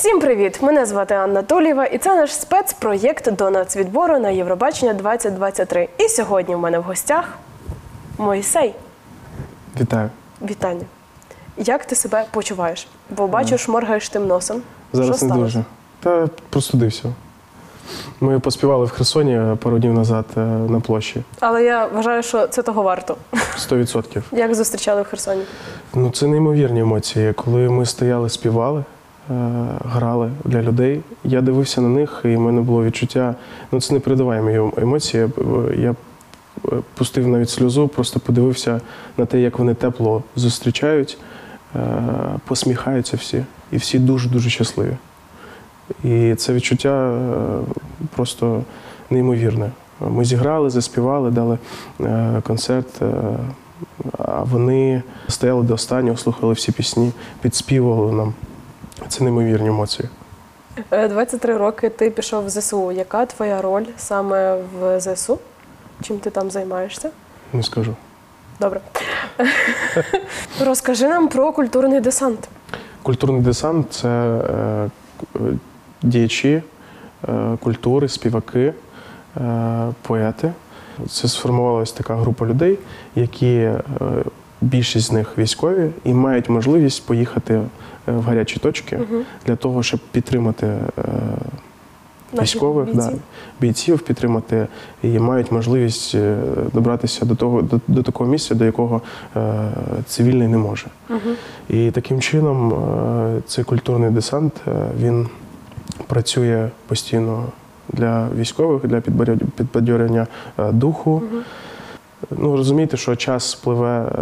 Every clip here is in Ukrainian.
Всім привіт! Мене звати Анна Толєва, і це наш спецпроєкт до нацвідбору на Євробачення 2023. І сьогодні в мене в гостях Мойсей. Вітаю. Вітання. Як ти себе почуваєш? Бо бачу, шморгаєш тим носом. Зараз Що не сталося? дуже. Та простудився. Ми поспівали в Херсоні пару днів назад е, на площі. Але я вважаю, що це того варто. 100%. Як зустрічали в Херсоні? Ну, це неймовірні емоції. Коли ми стояли, співали, грали для людей, я дивився на них, і в мене було відчуття. Ну, це непередаваємі емоції. Я- Я е, пустив навіть сльозу, просто подивився на те, як вони тепло зустрічають, е, посміхаються всі. І всі дуже-дуже щасливі. І це відчуття е, просто неймовірне. Ми зіграли, заспівали, дали е, концерт. е, А вони стояли до останнього, слухали всі пісні, підспівували нам. Це неймовірні емоції. Е, 23 роки ти пішов в ЗСУ. Яка твоя роль саме в ЗСУ? Чим ти там займаєшся? Не скажу. Добре. Розкажи нам про культурний десант. Культурний десант це е, е, діячі е, культури, співаки, е, поети. Це сформувалася така група людей, які е, більшість з них військові і мають можливість поїхати е, в гарячі точки для того, щоб підтримати е, військових, бійці. Да, бійців підтримати і мають можливість е, добратися до того до, до такого місця, до якого е, цивільний не може. І таким чином е, цей культурний десант він працює постійно для військових, для підбадьор- підбадьорення духу. Ну розумієте, що час спливе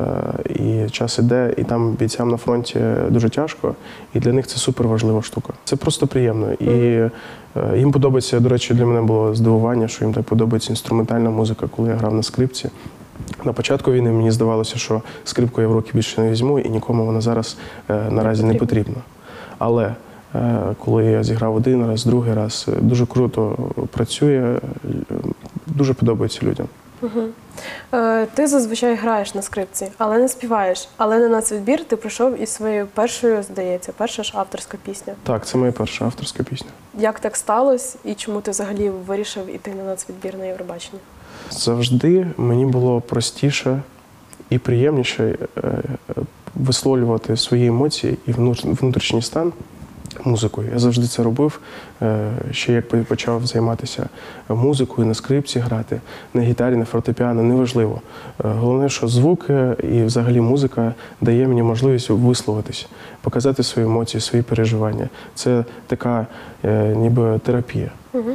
е, і час іде, і там бійцям на фронті дуже тяжко, і для них це супер важлива штука. Це просто приємно. І е, їм подобається, до речі, для мене було здивування, що їм так подобається інструментальна музика, коли я грав на скрипці. На початку війни мені здавалося, що скрипку я в руки більше не візьму, і нікому вона зараз е, наразі не потрібна. Але е, коли я зіграв один раз, другий раз, е, дуже круто працює, е, дуже подобається людям. Мгм. Е, Ти зазвичай граєш на скрипці, але не співаєш. Але на нацвідбір ти прийшов із своєю першою, здається, перша ж авторська пісня. Так, це моя перша авторська пісня. Як так сталося і чому ти взагалі вирішив іти на нацвідбір на Євробачення? Завжди мені було простіше і приємніше е, е, висловлювати свої емоції і внутрішній стан музикою. Я завжди це робив. е, Ще як почав займатися музикою, на скрипці грати, на гітарі, на фортепіано, неважливо. Е, Головне, що звуки і взагалі музика дає мені можливість висловитись, показати свої емоції, свої переживання. Це така е, ніби терапія. Угу.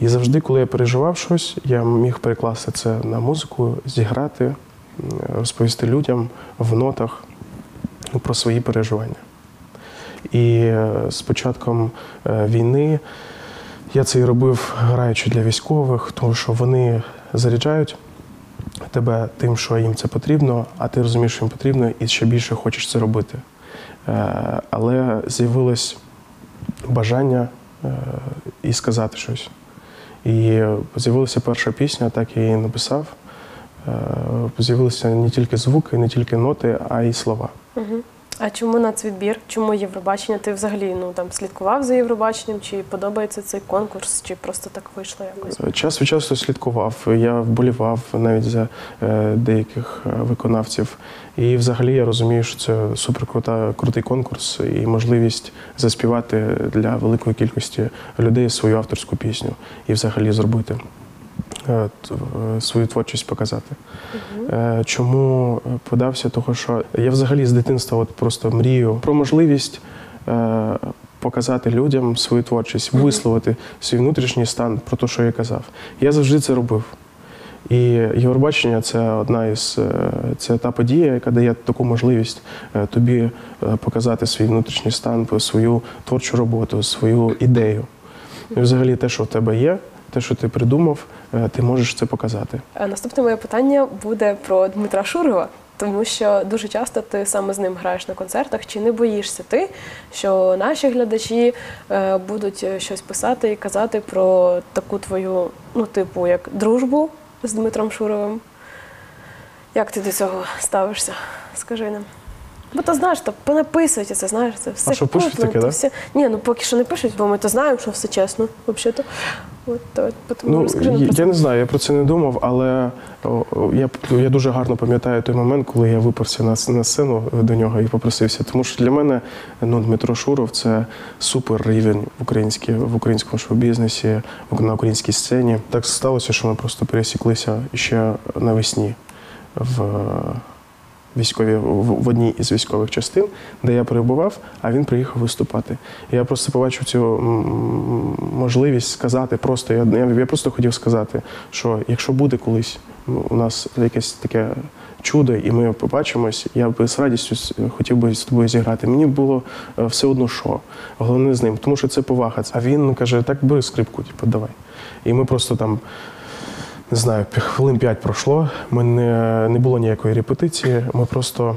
І завжди, коли я переживав щось, я міг перекласти це на музику, зіграти, розповісти людям в нотах про свої переживання. І е, з початком е, війни я це і робив, граючи для військових, тому що вони заряджають тебе тим, що їм це потрібно, а ти розумієш, що їм потрібно, і ще більше хочеш це робити. Е, Але з'явилось бажання і сказати щось. І з'явилася перша пісня, так я її написав. З'явилися не тільки звуки, не тільки ноти, а й слова. Угу. А чому нацвідбір? Чому Євробачення? Ти взагалі ну там слідкував за Євробаченням? Чи подобається цей конкурс, чи просто так вийшло якось? Час від часу слідкував, я вболівав навіть за е, деяких е, виконавців. І взагалі я розумію, що це суперкрута, крутий конкурс і можливість заспівати для великої кількості людей свою авторську пісню і взагалі зробити е, е, свою творчість показати. Е, Чому подався? Того, що я взагалі з дитинства от просто мрію про можливість е, показати людям свою творчість, висловити свій внутрішній стан про те, що я казав. Я завжди це робив. І Євробачення це одна із е, це та подія, яка дає таку можливість е, тобі е, показати свій внутрішній стан, свою творчу роботу, свою ідею. І взагалі те, що в тебе є, те, що ти придумав, е, ти можеш це показати. Наступне моє питання буде про Дмитра Шурова, тому що дуже часто ти саме з ним граєш на концертах. Чи не боїшся ти, що наші глядачі е, будуть е, щось писати і казати про таку твою, ну, типу, як дружбу з Дмитром Шуровим? Як ти до цього ставишся? Скажи нам. Бо то знаєш, то понаписують це, знаєш, це все. А що, пишуть таке, да? все. Ні, ну поки що не пишуть, бо ми то знаємо, що все чесно, взагалі-то. От, тому Ну, розкажи я, про це. я не знаю, я про це не думав, але я, я дуже гарно пам'ятаю той момент, коли я виперся на, на сцену до нього і попросився. Тому що для мене ну, Дмитро Шуров це супер рівень в, в українському шоу-бізнесі, на українській сцені. Так сталося, що ми просто пересіклися ще навесні в військові в, одній із військових частин, де я перебував, а він приїхав виступати. Я просто побачив цю можливість сказати просто. Я, я, просто хотів сказати, що якщо буде колись у нас якесь таке чудо, і ми побачимось, я би з радістю хотів би з тобою зіграти. Мені було е, все одно що. Головне з ним, тому що це повага. А він каже: так бери скрипку, типу, давай. І ми просто там не знаю, хвилин п'ять пройшло. Ми не, не було ніякої репетиції. Ми просто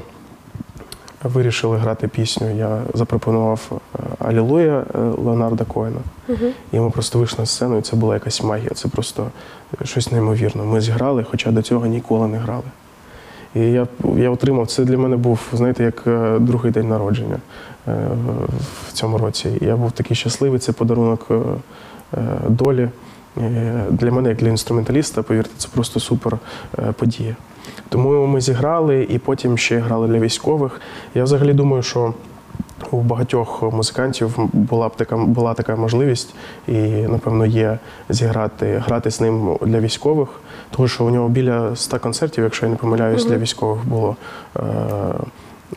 вирішили грати пісню. Я запропонував е, Алілуя е, Леонарда Коена. І ми просто вийшли на сцену, і це була якась магія. Це просто щось неймовірне. Ми зіграли, хоча до цього ніколи не грали. І я, я отримав, це для мене був, знаєте, як е, другий день народження в цьому році. І Я був такий щасливий, це подарунок долі. Е, Для мене, як для інструменталіста, повірте, це просто супер е, подія. Тому ми зіграли і потім ще грали для військових. Я взагалі думаю, що у багатьох музикантів була б така була така можливість, і напевно є зіграти грати з ним для військових, тому що у нього біля 100 концертів, якщо я не помиляюсь, для військових було. Е-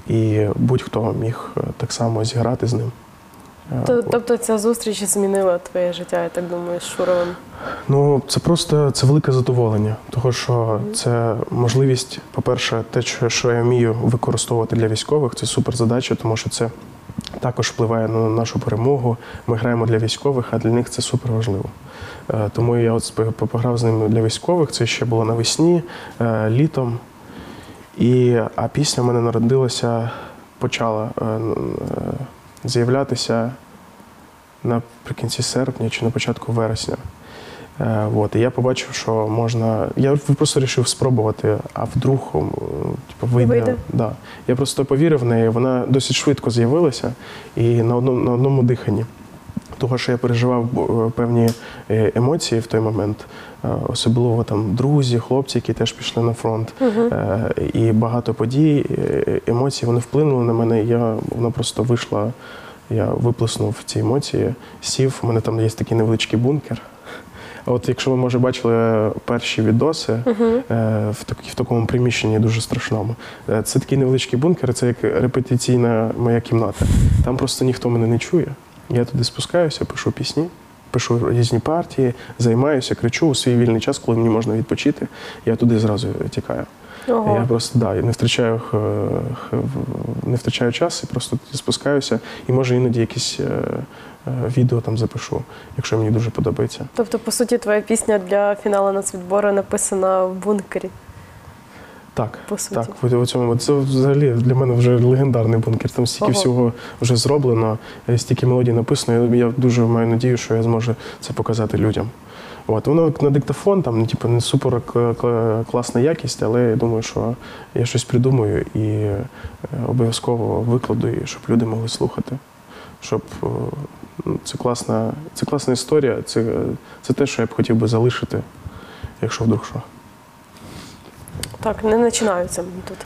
і будь-хто міг так само зіграти з ним. То- Тобто ця зустріч змінила твоє життя, я так думаю, з Шуровим. Ну, це просто це велике задоволення, тому що це можливість, по-перше, те, що- я вмію використовувати для військових, це супер задача, тому що це також впливає на нашу перемогу. Ми граємо для військових, а для них це супер важливо. Е, Тому я от пограв з ним для військових. Це ще було навесні, е, літом. І, а пісня в мене народилася, почала е, з'являтися наприкінці серпня чи на початку вересня. Е, от, і я побачив, що можна. Я просто вирішив спробувати, а вдруг типу, вийде. Вийде. Да. Я просто повірив в неї, вона досить швидко з'явилася і на одному, на одному диханні. Того, що я переживав е, певні е, емоції в той момент, е, особливо там друзі, хлопці, які теж пішли на фронт, е, і багато подій, емоцій вони вплинули на мене. Я вона просто вийшла. Я виплеснув ці емоції, сів. У мене там є такий невеличкий бункер. От якщо ви може бачили перші відоси е, в, так, в такому приміщенні дуже страшному, це такий невеличкий бункер, це як репетиційна моя кімната. Там просто ніхто мене не чує. Я туди спускаюся, пишу пісні, пишу різні партії, займаюся, кричу у свій вільний час, коли мені можна відпочити. Я туди зразу тікаю. Ого. Я просто да, не втрачаю в- не втрачаю час і просто спускаюся. І може іноді якісь е, е, відео там запишу, якщо мені дуже подобається. Тобто, по суті, твоя пісня для фіналу нацвідбору написана в бункері. Так, По суті. так, в цьому це взагалі для мене вже легендарний бункер. Там стільки Ого. всього вже зроблено, е, стільки мелодій написано. Я я дуже маю надію, що я зможу це показати людям. От воно на диктофон, там ну, типу, не супер класна якість, але я думаю, що я щось придумаю і е, обов'язково викладу, і щоб люди могли слухати. Щоб е, ну, це класна, це класна історія, це, це те, що я б хотів би залишити, якщо вдруг що. Так, не починаються мені тут.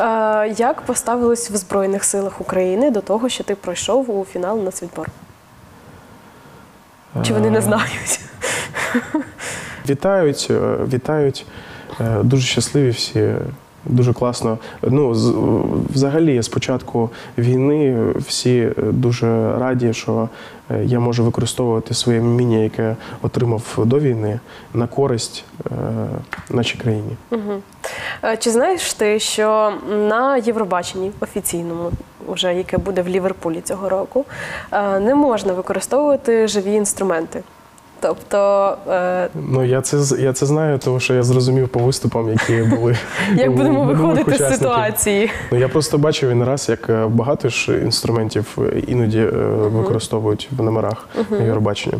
Е, як поставились в Збройних силах України до того, що ти пройшов у фінал на світбор? Чи вони не Е, знають? Вітають, е, вітають. Е, Дуже щасливі всі, дуже класно. Ну, з- взагалі, з початку війни всі е, дуже раді, що е, я можу використовувати своє вміння, яке отримав до війни, на користь е, нашій країні. Е, Чи знаєш ти, що на Євробаченні офіційному, вже яке буде в Ліверпулі цього року, не можна використовувати живі інструменти? Тобто, е, Ну я це я це знаю, тому що я зрозумів по виступам, які були. як будемо виходити з ситуації? Ну я просто бачив він раз, як е, багато ж інструментів е, іноді е, використовують в номерах Євробачення.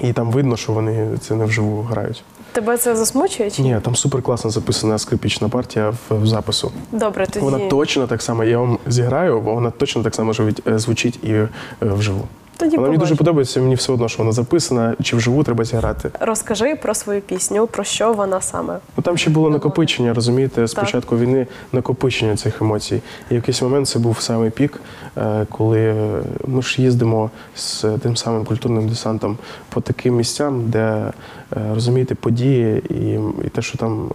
І там видно, що вони це не вживу грають. Тебе це засмучує? Чи? Ні, там супер класно записана скрипічна партія в, в запису. Добре, тоді Вона точно так само, я вам зіграю, бо вона точно так само живить- звучить і вживу. Тоді Вона мені дуже подобається, мені все одно, що вона записана, чи вживу треба зіграти. Розкажи про свою пісню, про що вона саме. Ну там ще було накопичення, розумієте, з початку війни накопичення цих емоцій. І в якийсь момент це був самий пік, е, коли ми ж їздимо з тим самим культурним десантом по таким місцям, де е, розумієте події і, і те, що там.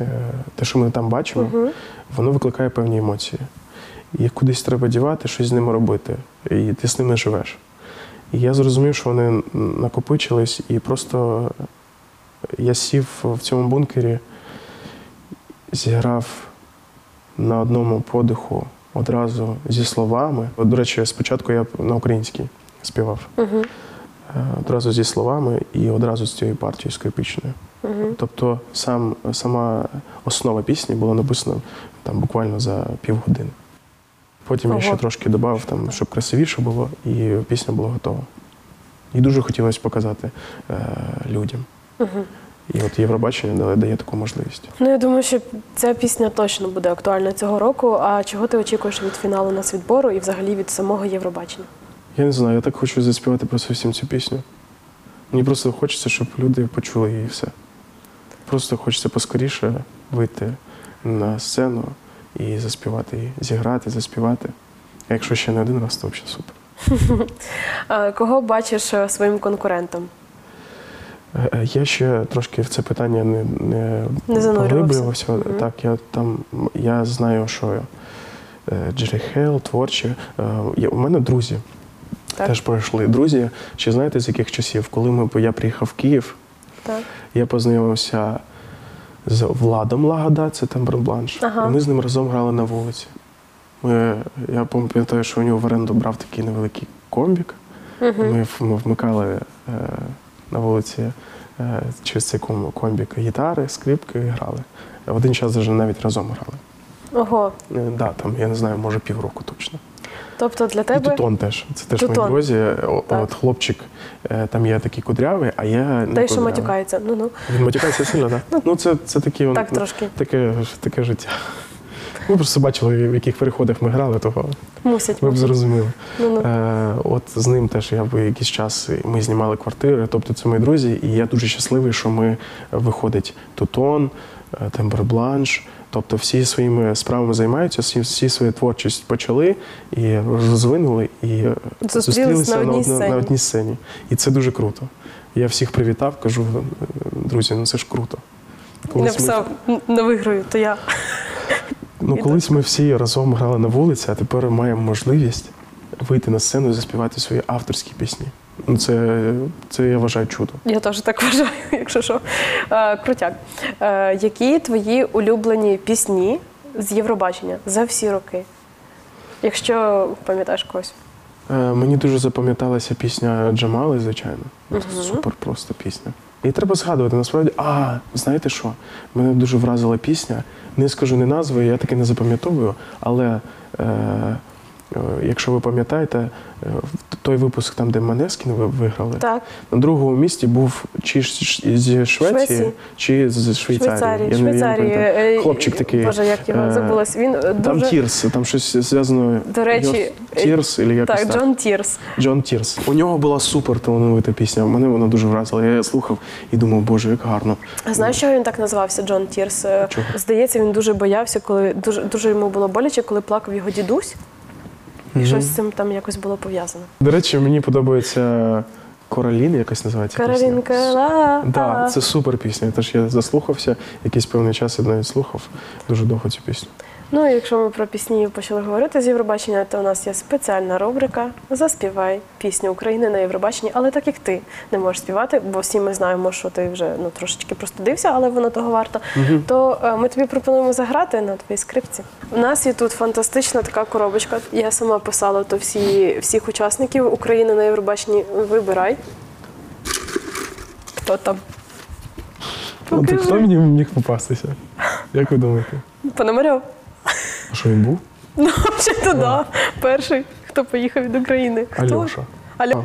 е, Те, що ми там бачимо, Угу. воно викликає певні емоції. Їх кудись треба дівати, щось з ними робити. І ти з ними живеш. І я зрозумів, що вони накопичились, і просто я сів в цьому бункері, зіграв на одному подиху одразу зі словами. От, До речі, спочатку я на українській співав. Угу. Одразу зі словами і одразу з цією партією скрипічною. Угу. Тобто сам, сама основа пісні була написана там буквально за півгодини. Потім я ще трошки додав, там, щоб красивіше було, і пісня була готова. І дуже хотілося показати е, людям. Угу. І от Євробачення дає, дає таку можливість. Ну я думаю, що ця пісня точно буде актуальна цього року. А чого ти очікуєш від фіналу нацвідбору і взагалі від самого Євробачення? Я не знаю, я так хочу заспівати просто всім цю пісню. Мені просто хочеться, щоб люди почули її все. Просто хочеться поскоріше вийти на сцену і заспівати її, зіграти, заспівати. А якщо ще не один раз, то взагалі супер. Кого бачиш е, своїм конкурентом? Е, е, Я ще трошки в це питання не, не, Не поглиблювався. Мгм. Так, я там я знаю, що Джері Хейл, творчі. Є- У мене друзі Так. теж пройшли. Друзі, ще знаєте з яких часів? Коли ми, я приїхав в Київ, Так. я познайомився з Владом Лагода, це Тембр Бланш. Ага. І ми з ним разом грали на вулиці. Ми, я пам'ятаю, що у нього в оренду брав такий невеликий комбік. Угу. Ми, ми вмикали е, на вулиці е, через цей комбік гітари, скрипки і грали. В один час даже навіть разом грали. Ого. Е, да, там, я не знаю, може півроку точно. Тобто для І Тутон теж. Це теж Тутон. мої друзі. От хлопчик, е, там є такий кудрявий, а я не той, що кудрявий. матюкається. Ну ну Він матюкається сильно, так? Ну, це, це такі, так ну, трошки таке, таке життя. Ми просто бачили, в яких переходах ми грали, того мусять. ви б зрозуміли. Ну ну Е, от з ним теж я би якийсь час ми знімали квартири, тобто це мої друзі, і я дуже щасливий, що ми е, виходить Тутон, е, Тембер Бланш. Тобто всі своїми справами займаються, всі, всі свою творчість почали і розвинули, і зустрілися на одній одна- сцені. на одній сцені. І це дуже круто. Я всіх привітав, кажу, «Е, друзі, ну це ж круто. Колись ми- написав «Н- не виграю, то я. Ну, колись ми всі разом грали на вулиці, а тепер маємо можливість вийти на сцену і заспівати свої авторські пісні. Ну, це, це я вважаю чудо. Я теж так вважаю, якщо що. Е, крутяк. Е, які твої улюблені пісні з Євробачення за всі роки? Якщо пам'ятаєш когось. Е, мені дуже запам'яталася пісня Джамали, звичайно. Мгм. Супер просто пісня. І треба згадувати, насправді, а, знаєте що? Мене дуже вразила пісня. Не скажу не назви, я таки не запам'ятовую, але е, якщо ви пам'ятаєте, е, в той випуск, там, де Манескін ви виграли, Так, На другому місці був чи ж з- зі Швеції, Швеції. чи з Швейцарії. Швейцарії. Я не- я не Швейцарії. Е, Хлопчик такий. Боже, як його е, забулось. Він е, Там. Тірс, там щось зв'язано. До речі, Тірс, або якось Так, так. Джон Тірс. Джон Тірс. У нього була супер талановита пісня. Мене вона дуже вразила. Я її слухав і думав, боже, як гарно. А знаєш, чого він так назвався Джон Тірс? Е, Чого? Здається, він дуже боявся, коли дуже дуже йому було боляче, коли плакав його дідусь. І щось з цим там якось було пов'язано. До речі, мені подобається Королін, якась називається. Каролінка, пісня. Да, це супер пісня. Тож я заслухався, якийсь певний час я навіть слухав дуже довго цю пісню. Ну, і якщо ми про пісні почали говорити з Євробачення, то у нас є спеціальна рубрика Заспівай пісню України на Євробаченні. Але так як ти не можеш співати, бо всі ми знаємо, що ти вже ну трошечки простудився, але воно того варто. То е, ми тобі пропонуємо заграти на твоїй скрипці. У нас є тут фантастична така коробочка. Я сама писала то всі всіх учасників України на Євробаченні. Вибирай. Хто там? Покажи. хто мені міг попастися? Як ви думаєте? Пономарьов. Що він був? Ну, взагалі, то да. Перший, хто поїхав від України. Хто? Альоша. Алло.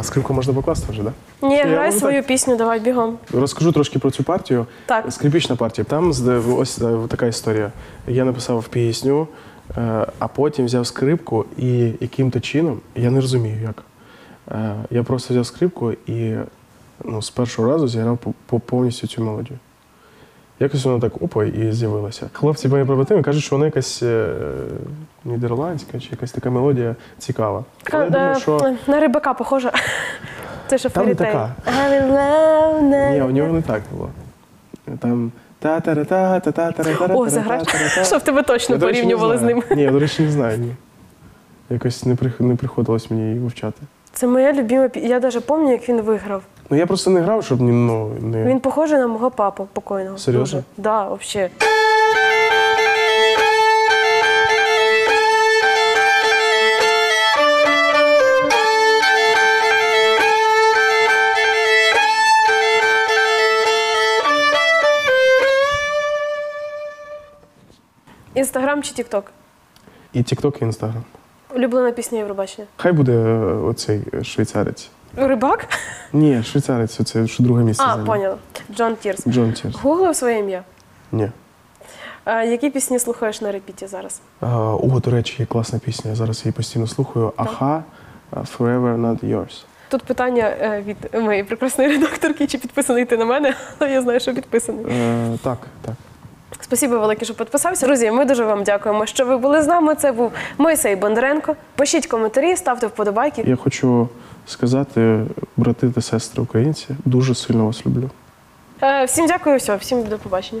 А, скрипку можна покласти вже, так? Ні, Я грай свою свою пісню, давай бігом. Розкажу трошки про цю партію. Так. Скрипічна партія. Там ось е, така історія. Я написав пісню, е, а потім взяв скрипку і яким-то чином, я не розумію як. е, Я просто взяв скрипку і ну, з першого разу зіграв по- по- повністю цю мелодію. Якось вона так опа і з'явилася. Хлопці мої побратими кажуть, що вона якась е, нідерландська чи якась така мелодія цікава. Але я думаю, що На рибака похожа. Це Там не така. Love, на- ні, у нього не так було. Там та та та та та та та та О, заграй. Щоб тебе точно порівнювали з ним. Ні, я, до речі, не знаю. Ні. Якось не, прих... не приходилось мені її вивчати. Це моя любима пісня. Я навіть пам'ятаю, як він виграв. Ну я просто не грав, щоб ні, ну, не. Він похожий на мого папу покойного. Серйозно? Дуже. Да, взагалі. Інстаграм чи Тікток? І TikTok, і Instagram. Улюблена пісня Євробачення. Хай буде е, оцей е, швейцарець. Рибак? Ні, швейцарець, оце що друге місце. А, зайняв. поняла. Джон Тірс. Джон Тірс. Гуглив своє ім'я. Ні. А, які пісні слухаєш на репіті зараз? А, о, до речі, є класна пісня. Я зараз її постійно слухаю. Аха, Forever Not Yours. Тут питання е, від моєї прекрасної редакторки, чи підписаний ти на мене, але я знаю, що підписаний. Е, так, так. Спасибо велике, що підписався. Друзі, ми дуже вам дякуємо, що ви були з нами. Це був Мойсей Бондаренко. Пишіть коментарі, ставте вподобайки. Я хочу сказати, брати та сестри українці, дуже сильно вас люблю. Е, всім дякую, все, всім до побачення.